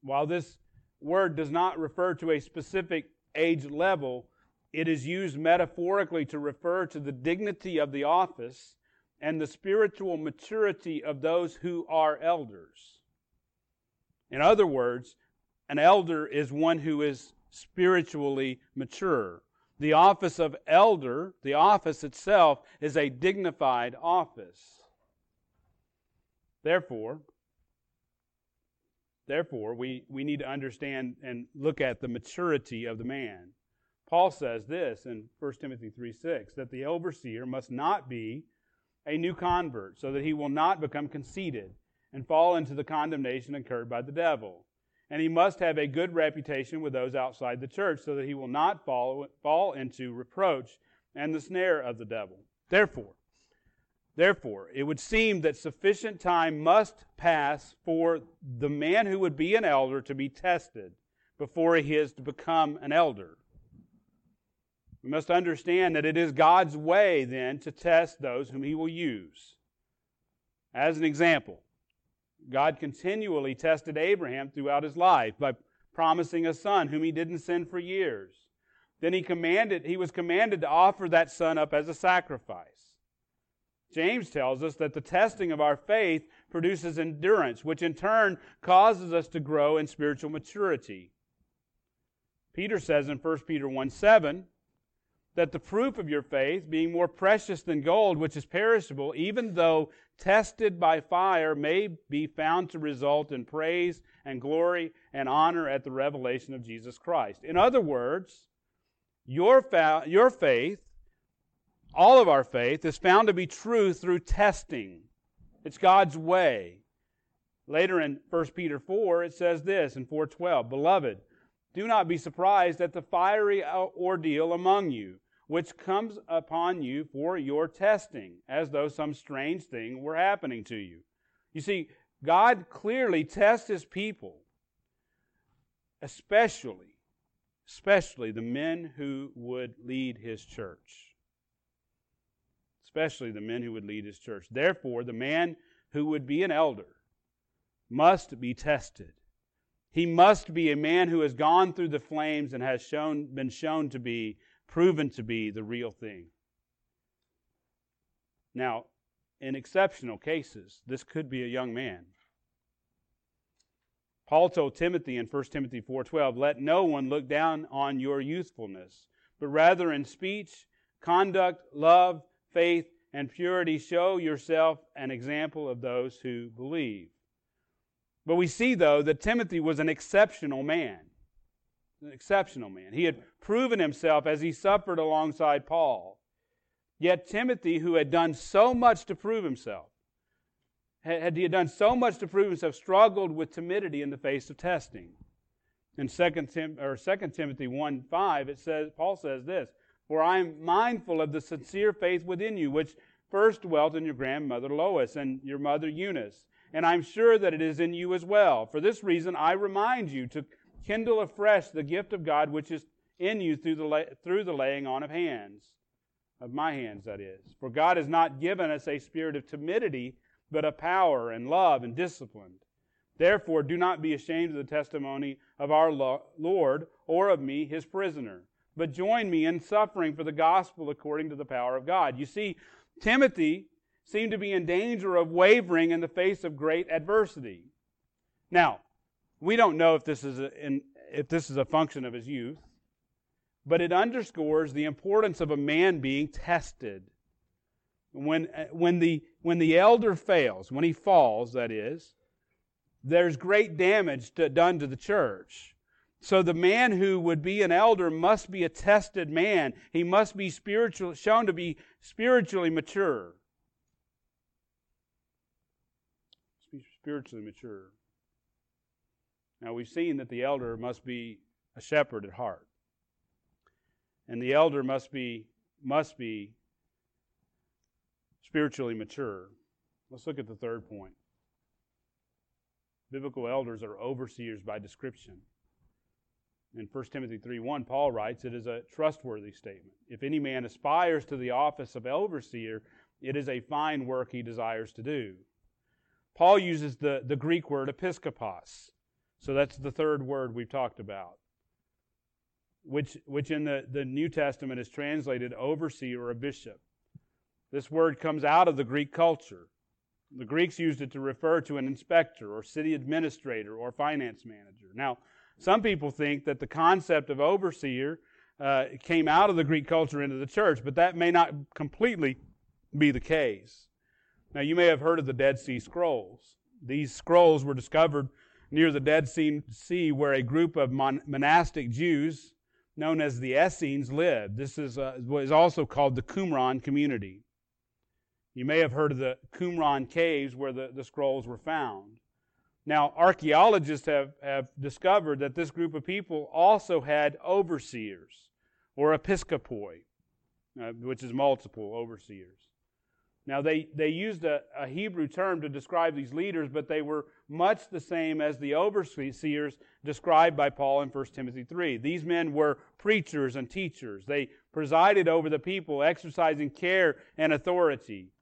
While this word does not refer to a specific age level, it is used metaphorically to refer to the dignity of the office and the spiritual maturity of those who are elders. In other words, an elder is one who is spiritually mature. The office of elder, the office itself, is a dignified office. Therefore, therefore we, we need to understand and look at the maturity of the man. Paul says this in 1 Timothy 3 6 that the overseer must not be a new convert, so that he will not become conceited and fall into the condemnation incurred by the devil and he must have a good reputation with those outside the church so that he will not fall, fall into reproach and the snare of the devil. Therefore, therefore, it would seem that sufficient time must pass for the man who would be an elder to be tested before he is to become an elder. We must understand that it is God's way then to test those whom he will use. As an example, God continually tested Abraham throughout his life by promising a son whom he didn't send for years. Then he commanded, he was commanded to offer that son up as a sacrifice. James tells us that the testing of our faith produces endurance, which in turn causes us to grow in spiritual maturity. Peter says in 1 Peter 1 7, that the proof of your faith, being more precious than gold, which is perishable, even though tested by fire, may be found to result in praise and glory and honor at the revelation of Jesus Christ. In other words, your, fa- your faith, all of our faith, is found to be true through testing. It's God's way. Later in 1 Peter 4, it says this in 412 Beloved, do not be surprised at the fiery uh, ordeal among you which comes upon you for your testing, as though some strange thing were happening to you. You see, God clearly tests his people, especially, especially the men who would lead his church. Especially the men who would lead his church. Therefore, the man who would be an elder must be tested. He must be a man who has gone through the flames and has shown, been shown to be proven to be the real thing. Now, in exceptional cases, this could be a young man. Paul told Timothy in 1 Timothy 4:12, "Let no one look down on your youthfulness, but rather in speech, conduct, love, faith, and purity show yourself an example of those who believe." But we see though that Timothy was an exceptional man. An exceptional man. He had proven himself as he suffered alongside Paul. Yet Timothy, who had done so much to prove himself, had he done so much to prove himself, struggled with timidity in the face of testing. In 2 Tim, or 2 Timothy 1 5, it says, Paul says this, For I am mindful of the sincere faith within you, which first dwelt in your grandmother Lois and your mother Eunice, and I'm sure that it is in you as well. For this reason, I remind you to kindle afresh the gift of God which is in you through the, through the laying on of hands of my hands, that is. For God has not given us a spirit of timidity, but of power and love and discipline. Therefore, do not be ashamed of the testimony of our Lord or of me, his prisoner, but join me in suffering for the gospel according to the power of God. You see, Timothy seemed to be in danger of wavering in the face of great adversity. Now, we don't know if this is a, if this is a function of his youth but it underscores the importance of a man being tested. When, uh, when, the, when the elder fails, when he falls, that is, there's great damage to, done to the church. So the man who would be an elder must be a tested man. He must be spiritual, shown to be spiritually mature. Spiritually mature. Now we've seen that the elder must be a shepherd at heart and the elder must be must be spiritually mature. Let's look at the third point. Biblical elders are overseers by description. In 1 Timothy 3:1, Paul writes, It is a trustworthy statement. If any man aspires to the office of overseer, it is a fine work he desires to do. Paul uses the, the Greek word episkopos. So that's the third word we've talked about which, which in the, the New Testament is translated overseer or a bishop. This word comes out of the Greek culture. The Greeks used it to refer to an inspector or city administrator or finance manager. Now, some people think that the concept of overseer uh, came out of the Greek culture into the church, but that may not completely be the case. Now, you may have heard of the Dead Sea Scrolls. These scrolls were discovered near the Dead Sea, where a group of mon- monastic Jews known as the Essenes lived. This is uh, what is also called the Qumran community. You may have heard of the Qumran caves where the, the scrolls were found. Now, archaeologists have, have discovered that this group of people also had overseers or episkopoi, uh, which is multiple overseers. Now, they, they used a, a Hebrew term to describe these leaders, but they were much the same as the overseers described by Paul in 1 Timothy 3. These men were preachers and teachers. They presided over the people, exercising care and authority.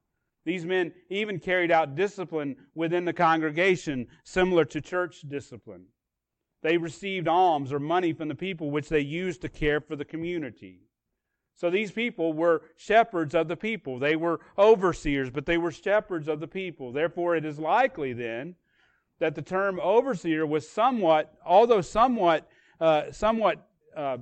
These men even carried out discipline within the congregation, similar to church discipline. They received alms or money from the people, which they used to care for the community. So these people were shepherds of the people. They were overseers, but they were shepherds of the people. Therefore, it is likely then that the term overseer was somewhat, although somewhat, uh, somewhat uh,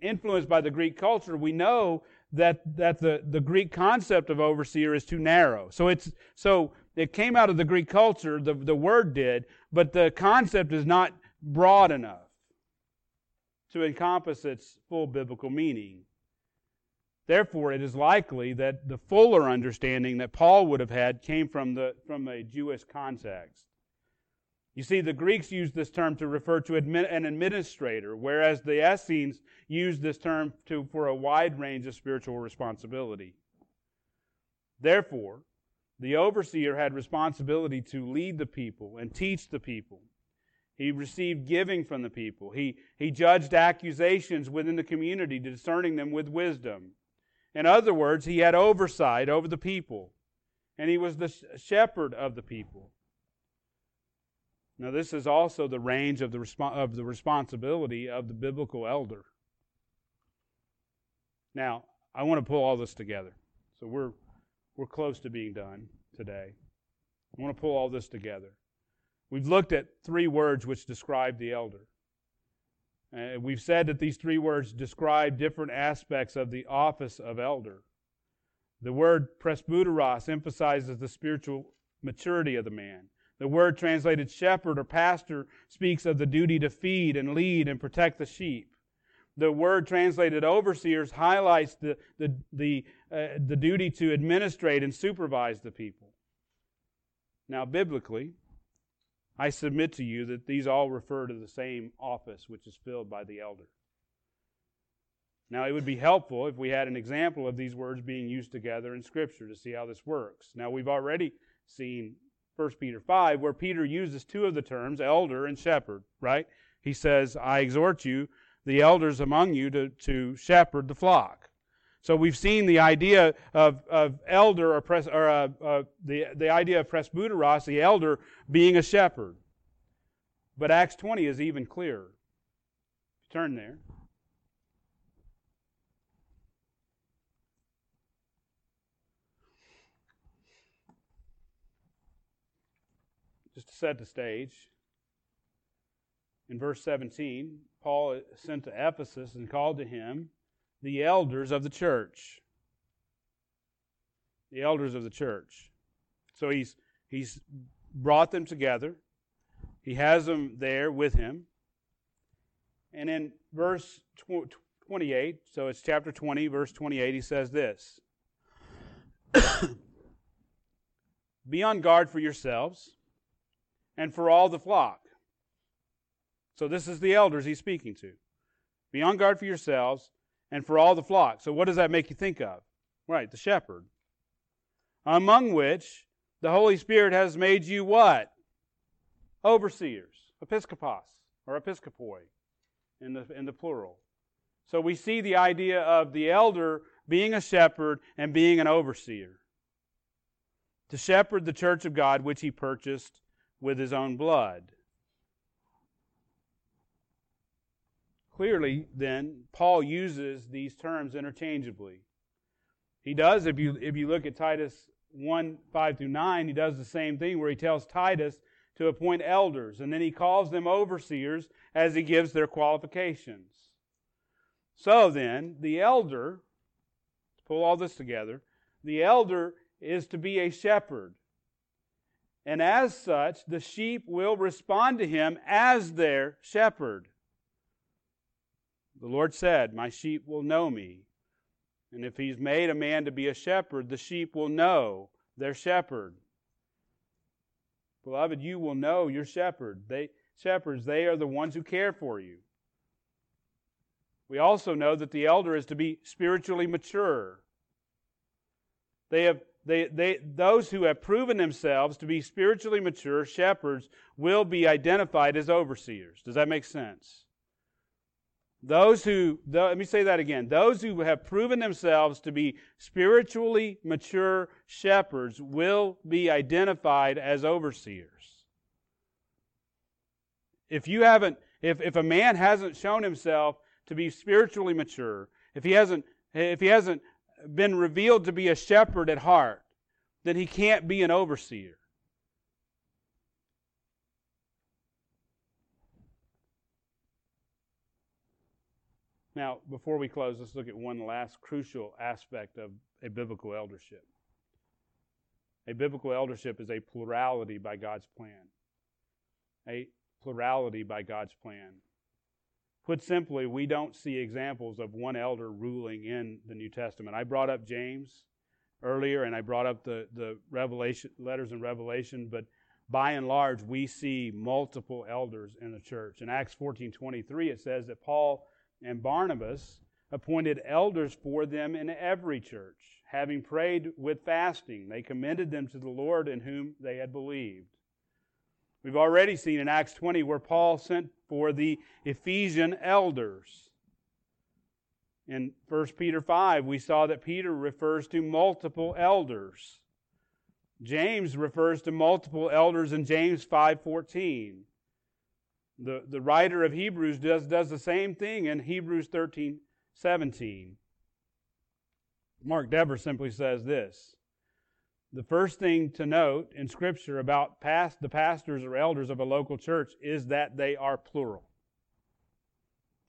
influenced by the Greek culture, we know that that the, the Greek concept of overseer is too narrow. So it's so it came out of the Greek culture, the, the word did, but the concept is not broad enough to encompass its full biblical meaning. Therefore, it is likely that the fuller understanding that Paul would have had came from, the, from a Jewish context. You see, the Greeks used this term to refer to an administrator, whereas the Essenes used this term to, for a wide range of spiritual responsibility. Therefore, the overseer had responsibility to lead the people and teach the people. He received giving from the people. He, he judged accusations within the community, discerning them with wisdom. In other words, he had oversight over the people, and he was the shepherd of the people. Now, this is also the range of the, resp- of the responsibility of the biblical elder. Now, I want to pull all this together. So we're we're close to being done today. I want to pull all this together. We've looked at three words which describe the elder. Uh, we've said that these three words describe different aspects of the office of elder. The word presbyteros emphasizes the spiritual maturity of the man. The word translated shepherd or pastor speaks of the duty to feed and lead and protect the sheep. The word translated overseers highlights the, the, the, uh, the duty to administrate and supervise the people. Now, biblically, I submit to you that these all refer to the same office which is filled by the elder. Now, it would be helpful if we had an example of these words being used together in Scripture to see how this works. Now, we've already seen 1 Peter 5, where Peter uses two of the terms, elder and shepherd, right? He says, I exhort you, the elders among you, to, to shepherd the flock. So we've seen the idea of, of elder or, pres, or uh, uh, the, the idea of presbyteros, the elder, being a shepherd. But Acts 20 is even clearer. Turn there. Set the stage, in verse 17, Paul sent to Ephesus and called to him the elders of the church. The elders of the church. So he's he's brought them together. He has them there with him. And in verse 28, so it's chapter 20, verse 28, he says this Be on guard for yourselves and for all the flock. So this is the elders he's speaking to. Be on guard for yourselves and for all the flock. So what does that make you think of? Right, the shepherd. Among which the Holy Spirit has made you what? Overseers, episkopos or episkopoi in the, in the plural. So we see the idea of the elder being a shepherd and being an overseer. To shepherd the church of God, which he purchased with his own blood. Clearly, then, Paul uses these terms interchangeably. He does, if you, if you look at Titus 1 5 through 9, he does the same thing where he tells Titus to appoint elders, and then he calls them overseers as he gives their qualifications. So then, the elder, to pull all this together, the elder is to be a shepherd. And as such, the sheep will respond to him as their shepherd. The Lord said, My sheep will know me. And if he's made a man to be a shepherd, the sheep will know their shepherd. Beloved, you will know your shepherd. They shepherds, they are the ones who care for you. We also know that the elder is to be spiritually mature. They have they, they, those who have proven themselves to be spiritually mature shepherds will be identified as overseers. Does that make sense? Those who, let me say that again. Those who have proven themselves to be spiritually mature shepherds will be identified as overseers. If you haven't, if, if a man hasn't shown himself to be spiritually mature, if he hasn't, if he hasn't been revealed to be a shepherd at heart, then he can't be an overseer. Now, before we close, let's look at one last crucial aspect of a biblical eldership. A biblical eldership is a plurality by God's plan. A plurality by God's plan. Put simply, we don't see examples of one elder ruling in the New Testament. I brought up James earlier and I brought up the, the revelation letters in Revelation, but by and large, we see multiple elders in the church. In Acts 14 23, it says that Paul and Barnabas appointed elders for them in every church. Having prayed with fasting, they commended them to the Lord in whom they had believed. We've already seen in Acts 20 where Paul sent for the Ephesian elders. In 1 Peter 5, we saw that Peter refers to multiple elders. James refers to multiple elders in James 5:14. The, the writer of Hebrews does, does the same thing in Hebrews 13 17. Mark Dever simply says this The first thing to note in Scripture about past, the pastors or elders of a local church is that they are plural.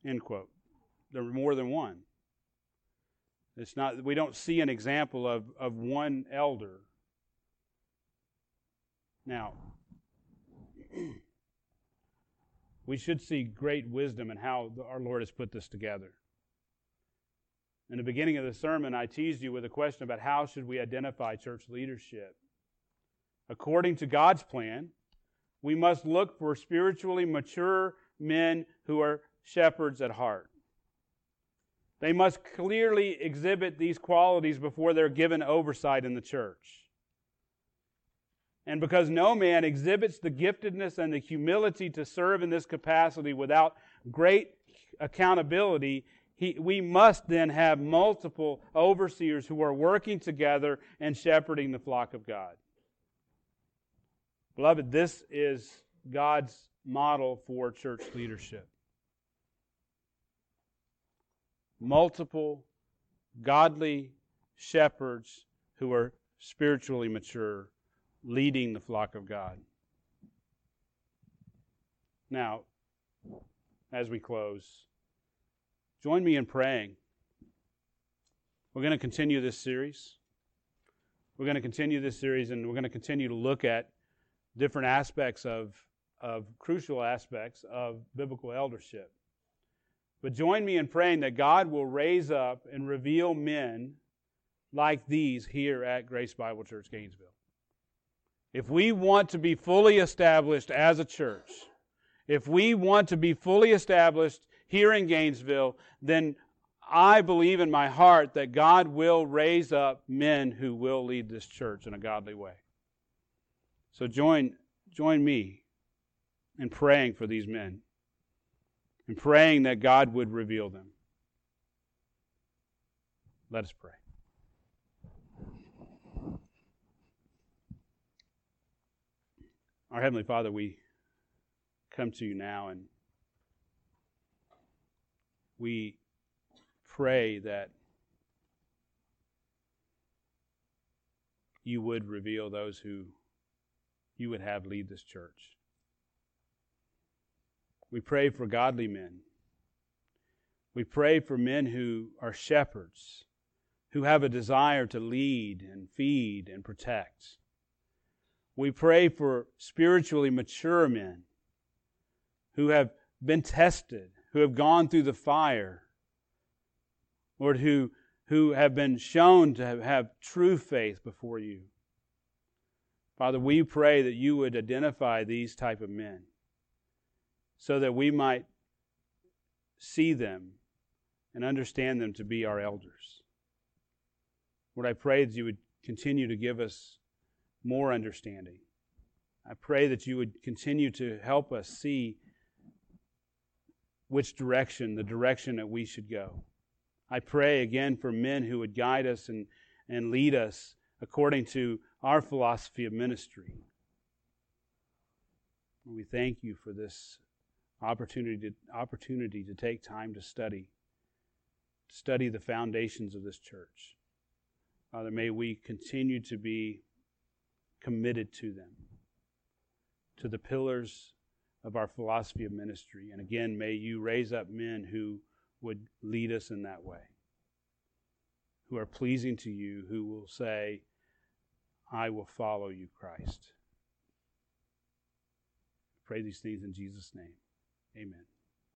End quote. There are more than one. It's not, we don't see an example of, of one elder. Now, we should see great wisdom in how our Lord has put this together. In the beginning of the sermon, I teased you with a question about how should we identify church leadership. According to God's plan, we must look for spiritually mature men who are shepherds at heart. They must clearly exhibit these qualities before they're given oversight in the church. And because no man exhibits the giftedness and the humility to serve in this capacity without great accountability, he, we must then have multiple overseers who are working together and shepherding the flock of God. Beloved, this is God's model for church leadership. Multiple godly shepherds who are spiritually mature leading the flock of God. Now, as we close, join me in praying. We're going to continue this series. We're going to continue this series and we're going to continue to look at different aspects of, of crucial aspects of biblical eldership. But join me in praying that God will raise up and reveal men like these here at Grace Bible Church Gainesville. If we want to be fully established as a church, if we want to be fully established here in Gainesville, then I believe in my heart that God will raise up men who will lead this church in a godly way. So join, join me in praying for these men and praying that God would reveal them. Let us pray. Our Heavenly Father, we come to you now and we pray that you would reveal those who you would have lead this church. We pray for godly men. We pray for men who are shepherds, who have a desire to lead and feed and protect. We pray for spiritually mature men who have been tested, who have gone through the fire, Lord, who, who have been shown to have, have true faith before you. Father, we pray that you would identify these type of men so that we might see them and understand them to be our elders. Lord, I pray that you would continue to give us more understanding. I pray that you would continue to help us see which direction, the direction that we should go. I pray again for men who would guide us and, and lead us according to our philosophy of ministry. We thank you for this opportunity to, opportunity to take time to study, study the foundations of this church. Father, may we continue to be committed to them, to the pillars of our philosophy of ministry. And again, may you raise up men who would lead us in that way, who are pleasing to you, who will say, I will follow you, Christ. pray these things in Jesus' name. Amen.